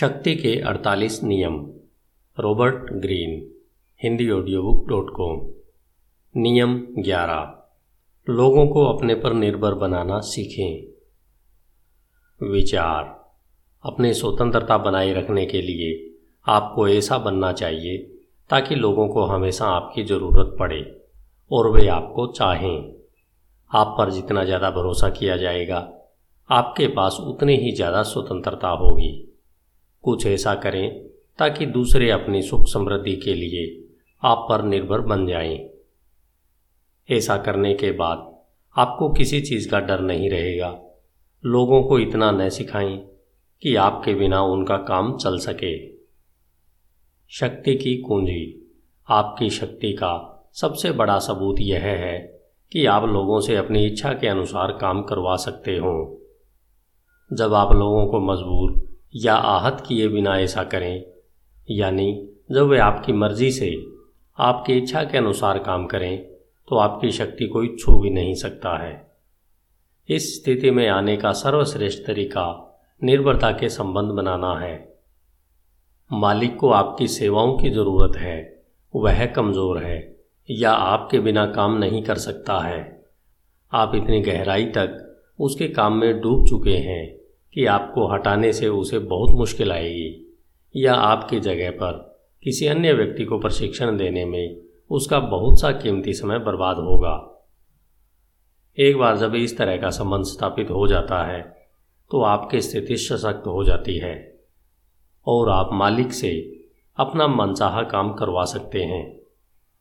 शक्ति के 48 नियम। Robert Greene, Hindi audio book dot com नियम 11 लोगों को अपने पर निर्भर बनाना सीखें। विचार। अपनी स्वतंत्रता बनाए रखने के लिए आपको ऐसा बनना चाहिए ताकि लोगों को हमेशा आपकी ज़रूरत पड़े और वे आपको चाहें। आप पर जितना ज़्यादा भरोसा किया जाएगा, आपके पास उतनी ही ज़्यादा स्वतंत्रता होगी। कुछ ऐसा करें ताकि दूसरे अपनी सुख समृद्धि के लिए आप पर निर्भर बन जाएँ। ऐसा करने के बाद आपको किसी चीज़ का डर नहीं रहेगा। लोगों को इतना न सिखाएँ कि आपके बिना उनका काम चल सके। शक्ति की कुंजी। आपकी शक्ति का सबसे बड़ा सबूत यह है कि आप लोगों से अपनी इच्छा के अनुसार काम करवा सकते हो। जब आप लोगों को मजबूर या आहत किए बिना ऐसा करें। यानी, जब वे आपकी मर्ज़ी से, आपकी इच्छा के अनुसार काम करें तो आपकी शक्ति कोई छू भी नहीं सकता है। इस स्थिति में आने का सर्वश्रेष्ठ तरीका निर्भरता के संबंध बनाना है। मालिक को आपकी सेवाओं की ज़रूरत है, वह कमज़ोर है, या आपके बिना काम नहीं कर सकता है। आप इतनी गहराई तक उसके काम में डूब चुके हैं। कि आपको हटाने से उसे बहुत मुश्किल आएगी, या आपकी जगह पर किसी अन्य व्यक्ति को प्रशिक्षण देने में उसका बहुत सा कीमती समय बर्बाद होगा। एक बार जब इस तरह का संबंध स्थापित हो जाता है तो आपकी स्थिति सशक्त हो जाती है, और आप मालिक से अपना मनचाहा काम करवा सकते हैं।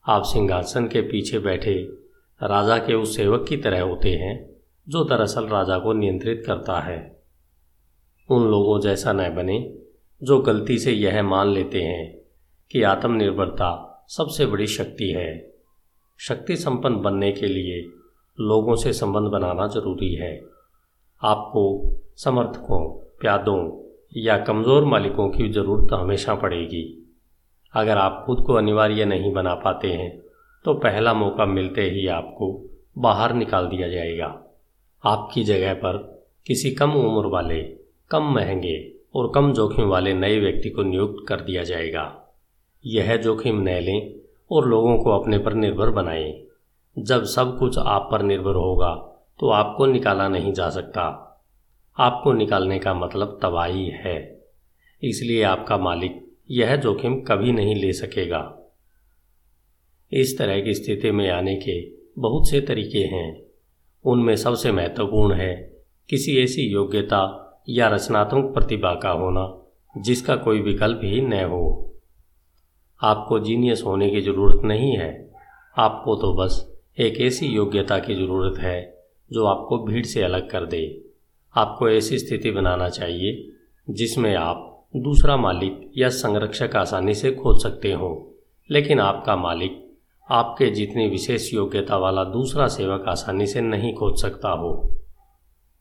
आप सिंहासन के पीछे बैठे राजा के उस सेवक की तरह होते हैं, जो दरअसल राजा को नियंत्रित करता है। उन लोगों जैसा न बने, जो गलती से यह मान लेते हैं कि आत्मनिर्भरता सबसे बड़ी शक्ति है। शक्ति संपन्न बनने के लिए लोगों से संबंध बनाना ज़रूरी है। आपको समर्थकों, प्यादों या कमज़ोर मालिकों की ज़रूरत हमेशा पड़ेगी। अगर आप खुद को अनिवार्य नहीं बना पाते हैं तो पहला मौका मिलते ही आपको बाहर निकाल दिया जाएगा। आपकी जगह पर किसी कम उम्र वाले कम महँगे और कम जोखिम वाले नए व्यक्ति को नियुक्त कर दिया जाएगा। यह जोखिम न लें और लोगों को अपने पर निर्भर बनाएँ। जब सब कुछ आप पर निर्भर होगा तो आपको निकाला नहीं जा सकता। आपको निकालने का मतलब तबाही है। इसलिए आपका मालिक यह जोखिम कभी नहीं ले सकेगा। इस तरह की स्थिति में आने के बहुत से तरीके हैं। उनमें सबसे महत्वपूर्ण है, किसी ऐसी योग्यता या रचनात्मक प्रतिभा का होना, जिसका कोई विकल्प ही न हो। आपको जीनियस होने की ज़रूरत नहीं है। आपको तो बस एक ऐसी योग्यता की ज़रूरत है, जो आपको भीड़ से अलग कर दे। आपको ऐसी स्थिति बनाना चाहिए, जिसमें आप दूसरा मालिक या संरक्षक आसानी से खोज सकते हो। लेकिन आपका मालिक आपके जितनी विशेष योग्यता वाला दूसरा सेवक आसानी से नहीं खोज सकता हो।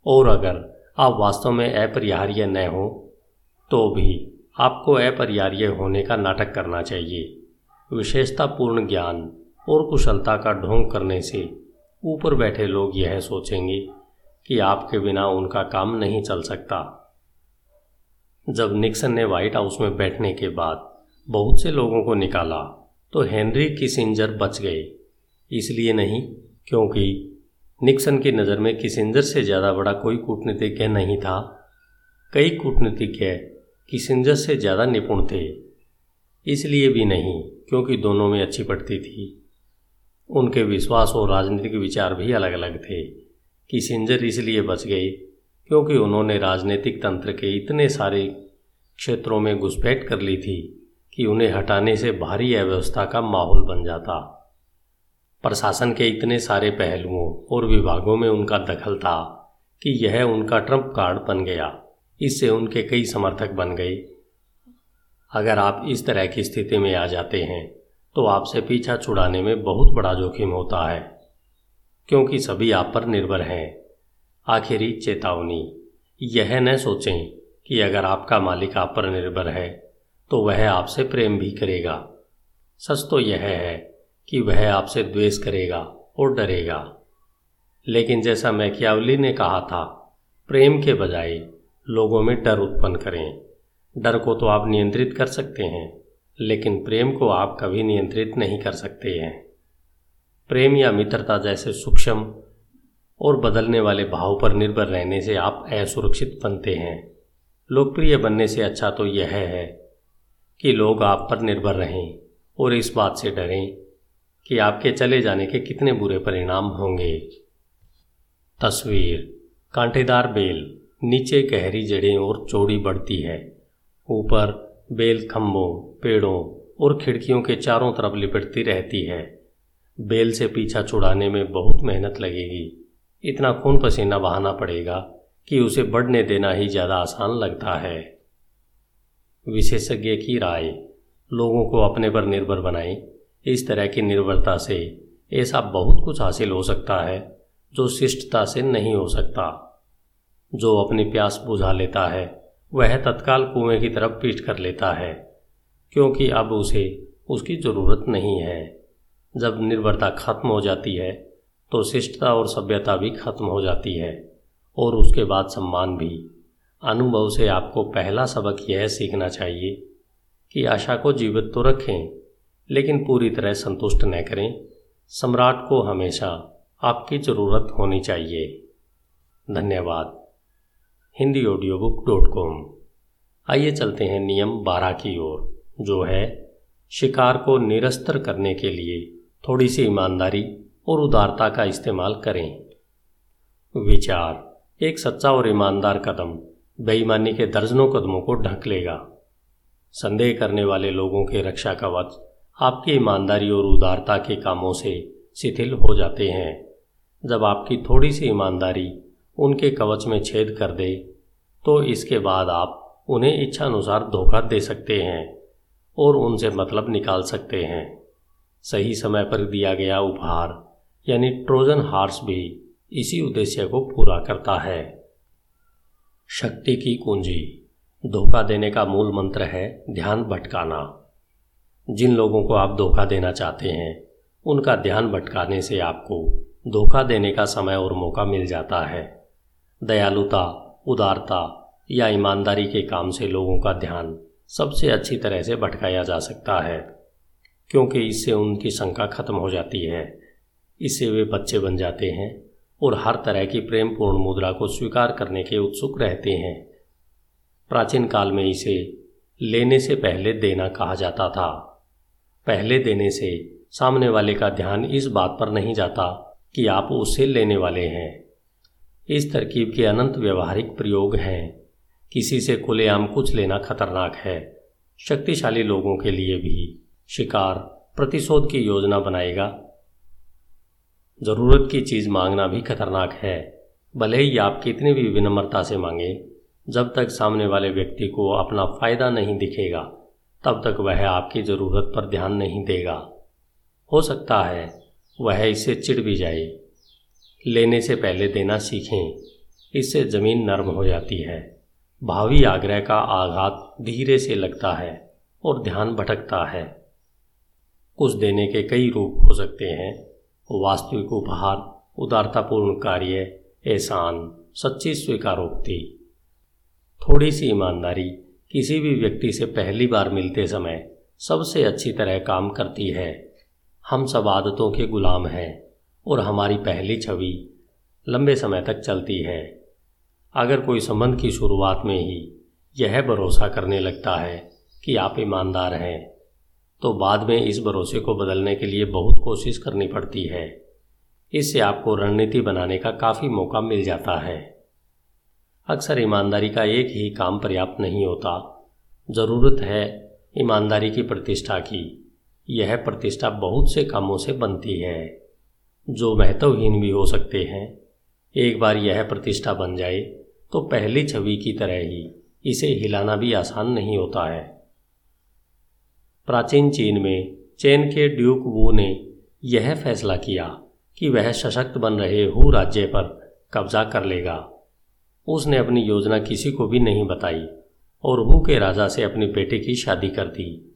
और अगर आप वास्तव में अपरिहार्य न हो तो भी आपको अपरिहार्य होने का नाटक करना चाहिए। विशेषतापूर्ण ज्ञान और कुशलता का ढोंग करने से ऊपर बैठे लोग यह सोचेंगे कि आपके बिना उनका काम नहीं चल सकता। जब निक्सन ने व्हाइट हाउस में बैठने के बाद बहुत से लोगों को निकाला तो हेनरी किसिंजर बच गए। इसलिए नहीं, क्योंकि निक्सन की नज़र में किसिंजर से ज़्यादा बड़ा कोई कूटनीतिज्ञ नहीं था। कई कूटनीतिज्ञ किसिंजर से ज़्यादा निपुण थे। इसलिए भी नहीं, क्योंकि दोनों में अच्छी पड़ती थी। उनके विश्वास और राजनीतिक विचार भी अलग अलग थे किसिंजर इसलिए बच गए, क्योंकि उन्होंने राजनीतिक तंत्र के इतने सारे क्षेत्रों में घुसपैठ कर ली थी कि उन्हें हटाने से भारी अव्यवस्था का माहौल बन जाता। प्रशासन के इतने सारे पहलुओं और विभागों में उनका दखल था कि यह उनका ट्रंप कार्ड बन गया। इससे उनके कई समर्थक बन गए। अगर आप इस तरह की स्थिति में आ जाते हैं तो आपसे पीछा छुड़ाने में बहुत बड़ा जोखिम होता है, क्योंकि सभी आप पर निर्भर हैं। आखिरी चेतावनी, यह न सोचें कि अगर आपका मालिक आप पर निर्भर है तो वह आपसे प्रेम भी करेगा। सच तो यह है कि वह आपसे द्वेष करेगा और डरेगा। लेकिन जैसा मैकियावली ने कहा था, प्रेम के बजाय लोगों में डर उत्पन्न करें। डर को तो आप नियंत्रित कर सकते हैं, लेकिन प्रेम को आप कभी नियंत्रित नहीं कर सकते हैं। प्रेम या मित्रता जैसे सूक्ष्म और बदलने वाले भाव पर निर्भर रहने से आप असुरक्षित बनते हैं। लोकप्रिय बनने से अच्छा तो यह है कि लोग आप पर निर्भर रहें और इस बात से डरें कि आपके चले जाने के कितने बुरे परिणाम होंगे। तस्वीर, कांटेदार बेल, नीचे गहरी जड़ें और चौड़ी बढ़ती है। ऊपर बेल खम्भों पेड़ों और खिड़कियों के चारों तरफ़ लिपटती रहती है। बेल से पीछा छुड़ाने में बहुत मेहनत लगेगी। इतना खून पसीना बहाना पड़ेगा कि उसे बढ़ने देना ही ज़्यादा आसान लगता है। विशेषज्ञ की राय, लोगों को अपने पर निर्भर बनाएँ। इस तरह की निर्भरता से ऐसा बहुत कुछ हासिल हो सकता है जो शिष्टता से नहीं हो सकता। जो अपनी प्यास बुझा लेता है, वह तत्काल कुएँ की तरफ़ पीट कर लेता है, क्योंकि अब उसे उसकी ज़रूरत नहीं है। जब निर्भरता खत्म हो जाती है तो शिष्टता और सभ्यता भी खत्म हो जाती है, और उसके बाद सम्मान भी। अनुभव से आपको पहला सबक यह सीखना चाहिए कि आशा को जीवित तो रखें लेकिन पूरी तरह संतुष्ट न करें। सम्राट को हमेशा आपकी ज़रूरत होनी चाहिए। धन्यवाद। Hindi audio book dot com आइए चलते हैं नियम बारह की ओर, जो है शिकार को निरस्तर करने के लिए थोड़ी सी ईमानदारी और उदारता का इस्तेमाल करें। विचार। एक सच्चा और ईमानदार कदम बेईमानी के दर्जनों कदमों को ढक लेगा। संदेह करने वाले लोगों के रक्षा कवच आपकी ईमानदारी और उदारता के कामों से शिथिल हो जाते हैं। जब आपकी थोड़ी सी ईमानदारी उनके कवच में छेद कर दे तो इसके बाद आप उन्हें इच्छानुसार धोखा दे सकते हैं और उनसे मतलब निकाल सकते हैं। सही समय पर दिया गया उपहार, यानी ट्रोजन हार्स भी इसी उद्देश्य को पूरा करता है। शक्ति की कुंजी, धोखा देने का मूल मंत्र है ध्यान भटकाना। जिन लोगों को आप धोखा देना चाहते हैं, उनका ध्यान भटकाने से आपको धोखा देने का समय और मौका मिल जाता है। दयालुता, उदारता या ईमानदारी के काम से लोगों का ध्यान सबसे अच्छी तरह से भटकाया जा सकता है, क्योंकि इससे उनकी शंका खत्म हो जाती है। इससे वे बच्चे बन जाते हैं और हर तरह की प्रेमपूर्ण मुद्रा को स्वीकार करने के उत्सुक रहते हैं। प्राचीन काल में इसे लेने से पहले देना कहा जाता था। पहले देने से सामने वाले का ध्यान इस बात पर नहीं जाता कि आप उसे लेने वाले हैं। इस तरकीब के अनंत व्यवहारिक प्रयोग हैं। किसी से खुलेआम कुछ लेना खतरनाक है। शक्तिशाली लोगों के लिए भी शिकार प्रतिशोध की योजना बनाएगा। ज़रूरत की चीज़ मांगना भी खतरनाक है। भले ही आप कितनी भी विनम्रता से मांगे, जब तक सामने वाले व्यक्ति को अपना फ़ायदा नहीं दिखेगा। तब तक वह आपकी ज़रूरत पर ध्यान नहीं देगा। हो सकता है वह इससे चिढ़ भी जाए। लेने से पहले देना सीखें। इससे ज़मीन नर्म हो जाती है। भावी आग्रह का आघात धीरे से लगता है और ध्यान भटकता है। कुछ देने के कई रूप हो सकते हैं। वास्तविक उपहार, उदारतापूर्ण कार्य, एहसान, सच्ची स्वीकारोक्ति। थोड़ी सी ईमानदारी किसी भी व्यक्ति से पहली बार मिलते समय सबसे अच्छी तरह काम करती है। हम सब आदतों के गुलाम हैं और हमारी पहली छवि लंबे समय तक चलती है। अगर कोई संबंध की शुरुआत में ही यह भरोसा करने लगता है कि आप ईमानदार हैं तो बाद में इस भरोसे को बदलने के लिए बहुत कोशिश करनी पड़ती है। इससे आपको रणनीति बनाने का काफ़ी मौका मिल जाता है। अक्सर ईमानदारी का एक ही काम पर्याप्त नहीं होता। ज़रूरत है ईमानदारी की प्रतिष्ठा की। यह प्रतिष्ठा बहुत से कामों से बनती है। जो महत्वहीन भी हो सकते हैं। एक बार यह प्रतिष्ठा बन जाए तो पहली छवि की तरह ही इसे हिलाना भी आसान नहीं होता है। प्राचीन चीन में चैन के ड्यूक वू ने यह फैसला किया कि वह सशक्त बन रहे हु राज्य पर कब्जा कर लेगा। उसने अपनी योजना किसी को भी नहीं बताई और हु के राजा से अपने बेटे की शादी कर दी।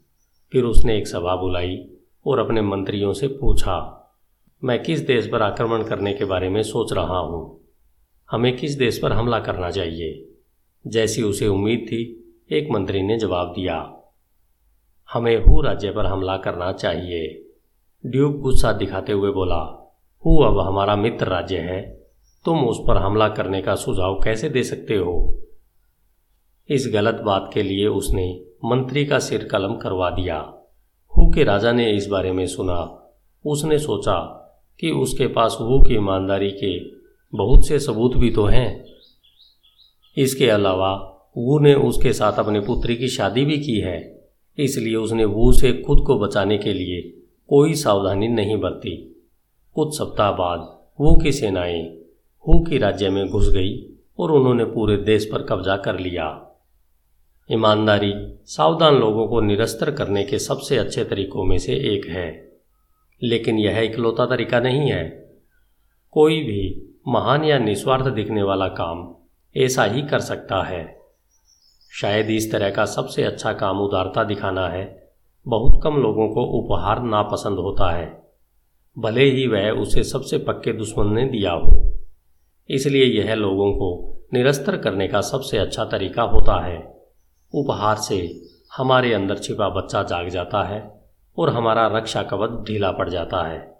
फिर उसने एक सभा बुलाई और अपने मंत्रियों से पूछा, मैं किस देश पर आक्रमण करने के बारे में सोच रहा हूँ? हमें किस देश पर हमला करना चाहिए? जैसी उसे उम्मीद थी, एक मंत्री ने जवाब दिया, हमें हु राज्य पर हमला करना चाहिए? ड्यूक गुस्सा दिखाते हुए बोला, हु अब हमारा मित्र राज्य है? तुम उस पर हमला करने का सुझाव कैसे दे सकते हो? इस गलत बात के लिए उसने मंत्री का सिर कलम करवा दिया। हु के राजा ने इस बारे में सुना। उसने सोचा कि उसके पास हु की ईमानदारी के बहुत से सबूत भी तो हैं। इसके अलावा वू ने उसके साथ अपनी पुत्री की शादी भी की है। इसलिए उसने वू से खुद को बचाने के लिए कोई सावधानी नहीं बरती। कुछ सप्ताह बाद वू की सेनाएँ हु की राज्य में घुस गई और उन्होंने पूरे देश पर कब्जा कर लिया। ईमानदारी, सावधान लोगों को निरस्तर करने के सबसे अच्छे तरीकों में से एक है। लेकिन यह इकलौता तरीका नहीं है। कोई भी महान या निस्वार्थ दिखने वाला काम ऐसा ही कर सकता है। शायद इस तरह का सबसे अच्छा काम उदारता दिखाना है। बहुत कम लोगों को उपहार नापसंद होता है। भले ही वह उसे सबसे पक्के दुश्मन ने दिया हो। इसलिए यह लोगों को निरस्तर करने का सबसे अच्छा तरीका होता है। उपहार से हमारे अंदर छिपा बच्चा जाग जाता है और हमारा रक्षा कवच ढीला पड़ जाता है।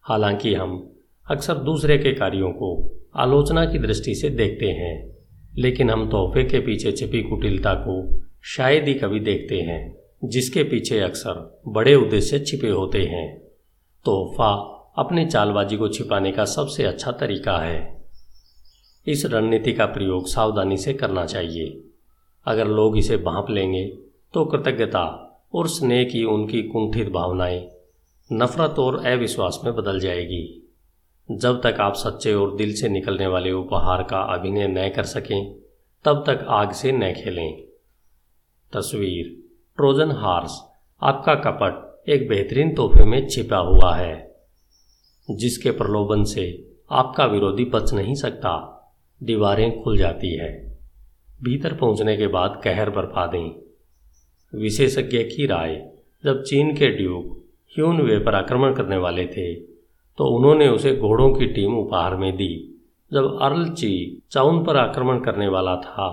हालाँकि हम अक्सर दूसरे के कार्यों को आलोचना की दृष्टि से देखते हैं, लेकिन हम तोहफे के पीछे छिपी कुटिलता को शायद ही कभी देखते हैं, जिसके पीछे अक्सर बड़े उद्देश्य छिपे होते हैं। तोहफा अपनी चालबाजी को छिपाने का सबसे अच्छा तरीका है। इस रणनीति का प्रयोग सावधानी से करना चाहिए। अगर लोग इसे भांप लेंगे तो कृतज्ञता और स्नेह की उनकी कुंठित भावनाएँ नफरत और अविश्वास में बदल जाएगी। जब तक आप सच्चे और दिल से निकलने वाले उपहार का अभिनय न कर सकें, तब तक आग से न खेलें। तस्वीर, ट्रोजन हार्स, आपका कपट एक बेहतरीन तोहफे में छिपा हुआ है। जिसके प्रलोभन से आपका विरोधी बच नहीं सकता, दीवारें खुल जाती है। भीतर पहुँचने के बाद कहर बरपा दें। विशेषज्ञ की राय, जब चीन के ड्यूक ह्यून वे पर आक्रमण करने वाले थे तो उन्होंने उसे घोड़ों की टीम उपहार में दी। जब अर्ल ची चाउन पर आक्रमण करने वाला था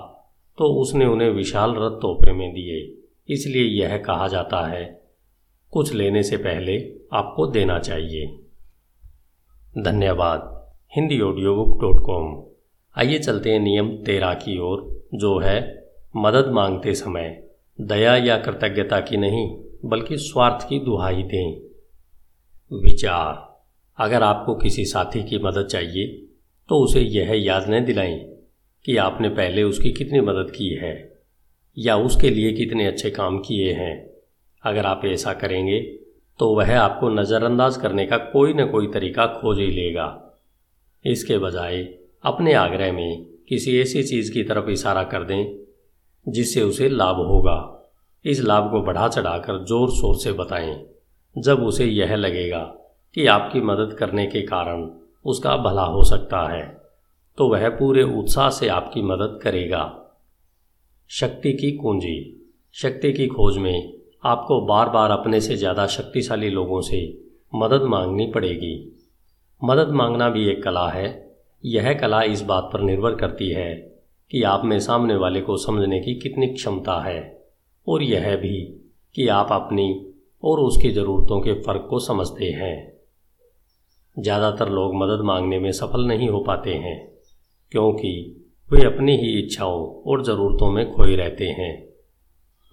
तो उसने उन्हें विशाल रथ तोहफे में दिए। इसलिए यह कहा जाता है, कुछ लेने से पहले आपको देना चाहिए। धन्यवाद। Hindi audio book dot com आइए चलते हैं नियम तेरह की ओर, जो है, मदद मांगते समय। दया या कृतज्ञता की नहीं, बल्कि स्वार्थ की दुहाई दें। विचार। अगर आपको किसी साथी की मदद चाहिए तो उसे यह याद न दिलाएँ कि आपने पहले उसकी कितनी मदद की है, या उसके लिए कितने अच्छे काम किए हैं। अगर आप ऐसा करेंगे तो वह आपको नज़रअंदाज करने का कोई न कोई तरीका खोज ही लेगा। इसके बजाय, अपने आग्रह में किसी ऐसी चीज़ की तरफ़ इशारा कर दें, जिससे उसे लाभ होगा। इस लाभ को बढ़ा चढ़ाकर ज़ोर शोर से बताएँ, जब उसे यह लगेगा कि आपकी मदद करने के कारण उसका भला हो सकता है तो वह पूरे उत्साह से आपकी मदद करेगा। शक्ति की कुंजी, शक्ति की खोज में आपको बार बार अपने से ज़्यादा शक्तिशाली लोगों से मदद मांगनी पड़ेगी। मदद मांगना भी एक कला है। यह कला इस बात पर निर्भर करती है कि आप में सामने वाले को समझने की कितनी क्षमता है और यह भी कि आप अपनी और उसकी ज़रूरतों के फ़र्क को समझते हैं। ज़्यादातर लोग मदद मांगने में सफल नहीं हो पाते हैं, क्योंकि वे अपनी ही इच्छाओं और ज़रूरतों में खोए रहते हैं।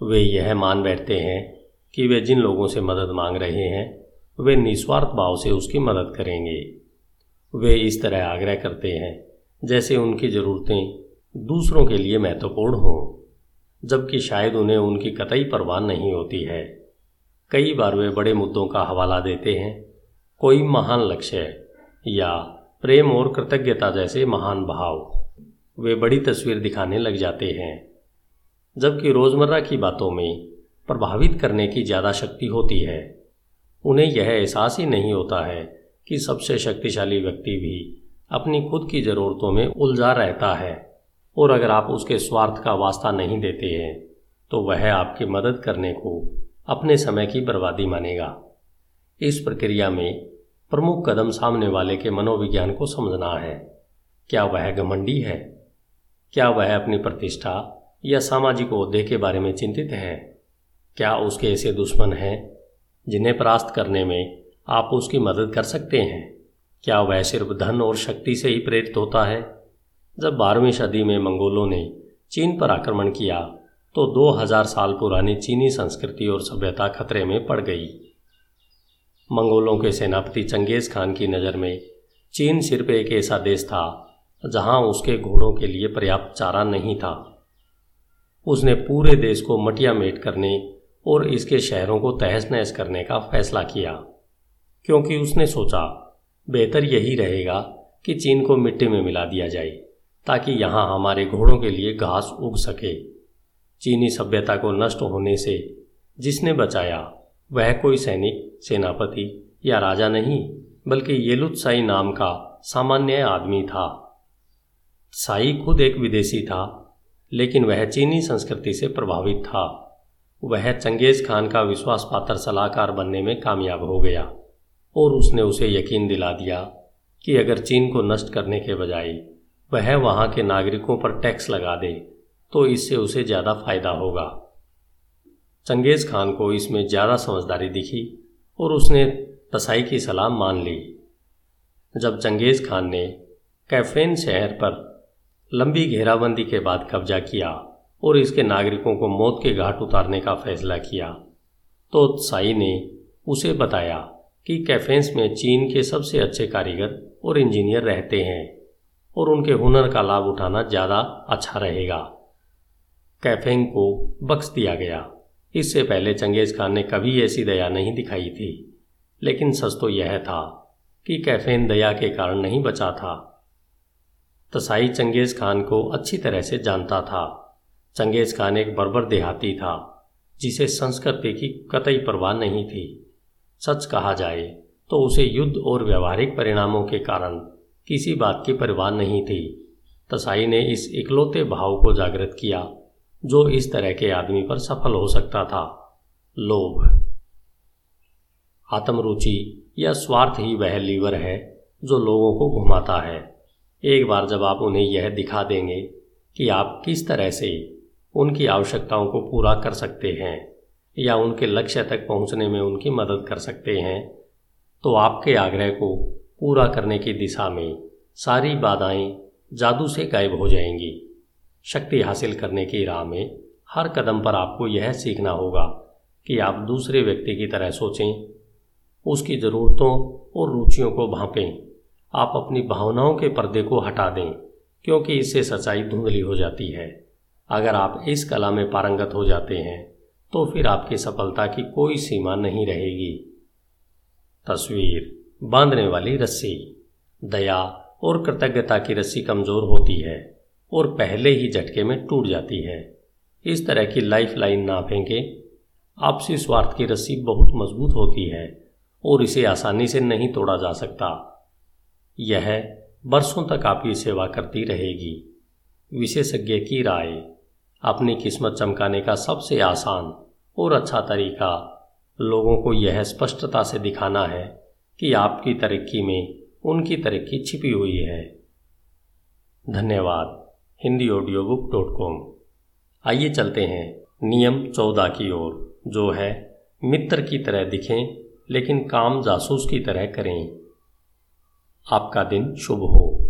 वे यह मान बैठते हैं कि वे जिन लोगों से मदद मांग रहे हैं, वे निस्वार्थ भाव से उसकी मदद करेंगे। वे इस तरह आग्रह करते हैं, जैसे उनकी ज़रूरतें दूसरों के लिए महत्वपूर्ण हों, जबकि शायद उन्हें उनकी कतई परवाह नहीं होती है। कई बार वे बड़े मुद्दों का हवाला देते हैं, कोई महान लक्ष्य या प्रेम और कृतज्ञता जैसे महान भाव। वे बड़ी तस्वीर दिखाने लग जाते हैं। जबकि रोज़मर्रा की बातों में प्रभावित करने की ज़्यादा शक्ति होती है। उन्हें यह एहसास ही नहीं होता है कि सबसे शक्तिशाली व्यक्ति भी अपनी खुद की ज़रूरतों में उलझा रहता है और अगर आप उसके स्वार्थ का वास्ता नहीं देते हैं तो वह आपकी मदद करने को अपने समय की बर्बादी मानेगा। इस प्रक्रिया में प्रमुख कदम सामने वाले के मनोविज्ञान को समझना है। क्या वह घमंडी है? क्या वह अपनी प्रतिष्ठा या सामाजिक ओहदे के बारे में चिंतित हैं? क्या उसके ऐसे दुश्मन हैं जिन्हें परास्त करने में आप उसकी मदद कर सकते हैं? क्या वह सिर्फ़ धन और शक्ति से ही प्रेरित होता है? जब बारहवीं सदी में मंगोलों ने चीन पर आक्रमण किया तो 2000 साल पुरानी चीनी संस्कृति और सभ्यता खतरे में पड़ गई। मंगोलों के सेनापति चंगेज खान की नज़र में चीन सिर्फ़ एक ऐसा देश था, जहाँ उसके घोड़ों के लिए पर्याप्त चारा नहीं था। उसने पूरे देश को मटिया मेट करने और इसके शहरों को तहस नहस करने का फैसला किया। क्योंकि उसने सोचा, बेहतर यही रहेगा कि चीन को मिट्टी में मिला दिया जाए, ताकि यहाँ हमारे घोड़ों के लिए घास उग सके। चीनी सभ्यता को नष्ट होने से जिसने बचाया, वह कोई सैनिक, सेनापति या राजा नहीं, बल्कि येलुत्साई नाम का सामान्य आदमी था। साई खुद एक विदेशी था लेकिन वह चीनी संस्कृति से प्रभावित था। वह चंगेज खान का विश्वास पात्र सलाहकार बनने में कामयाब हो गया और उसने उसे यकीन दिला दिया कि अगर चीन को नष्ट करने के बजाय वह वहाँ के नागरिकों पर टैक्स लगा दे तो इससे उसे ज़्यादा फ़ायदा होगा। चंगेज खान को इसमें ज़्यादा समझदारी दिखी और उसने तसाई की सलाह मान ली। जब चंगेज खान ने कैफेन शहर पर लंबी घेराबंदी के बाद कब्जा किया और इसके नागरिकों को मौत के घाट उतारने का फैसला किया। तो साई ने उसे बताया कि कैफेंस में चीन के सबसे अच्छे कारीगर और इंजीनियर रहते हैं और उनके हुनर का लाभ उठाना ज़्यादा अच्छा रहेगा। कैफेंग को बख्श दिया गया। इससे पहले चंगेज खान ने कभी ऐसी दया नहीं दिखाई थी, लेकिन सच तो यह था कि कैफेन दया के कारण नहीं बचा था। तसाई चंगेज खान को अच्छी तरह से जानता था। चंगेज खान एक बर्बर देहाती था, जिसे संस्कृति की कतई परवाह नहीं थी। सच कहा जाए तो उसे युद्ध और व्यवहारिक परिणामों के कारण किसी बात की परवाह नहीं थी। तसाई ने इस इकलौते भाव को जागृत किया, जो इस तरह के आदमी पर सफल हो सकता था। लोभ। आत्मरुचि या स्वार्थ ही वह लीवर है, जो लोगों को घुमाता है। एक बार जब आप उन्हें यह दिखा देंगे कि आप किस तरह से उनकी आवश्यकताओं को पूरा कर सकते हैं या उनके लक्ष्य तक पहुँचने में उनकी मदद कर सकते हैं तो आपके आग्रह को पूरा करने की दिशा में सारी बाधाएँ जादू से गायब हो जाएँगी। शक्ति हासिल करने की राह में हर कदम पर आपको यह सीखना होगा कि आप दूसरे व्यक्ति की तरह सोचें, उसकी ज़रूरतों और रुचियों को भांपें। आप अपनी भावनाओं के पर्दे को हटा दें, क्योंकि इससे सच्चाई धुंधली हो जाती है। अगर आप इस कला में पारंगत हो जाते हैं तो फिर आपकी सफलता की कोई सीमा नहीं रहेगी। तस्वीर, बांधने वाली रस्सी। दया और कृतज्ञता की रस्सी कमज़ोर होती है और पहले ही झटके में टूट जाती है। इस तरह की लाइफ लाइन ना फेंके। आपसी स्वार्थ की रस्सी बहुत मज़बूत होती है और इसे आसानी से नहीं तोड़ा जा सकता। यह बरसों तक आपकी सेवा करती रहेगी। विशेषज्ञ की राय, अपनी किस्मत चमकाने का सबसे आसान और अच्छा तरीका, लोगों को यह स्पष्टता से दिखाना है कि आपकी तरक्की में उनकी तरक्की छिपी हुई है। धन्यवाद। Hindi audio book dot com. आइए चलते हैं नियम चौदह की ओर, जो है मित्र की तरह दिखें, लेकिन काम जासूस की तरह करें। आपका दिन शुभ हो।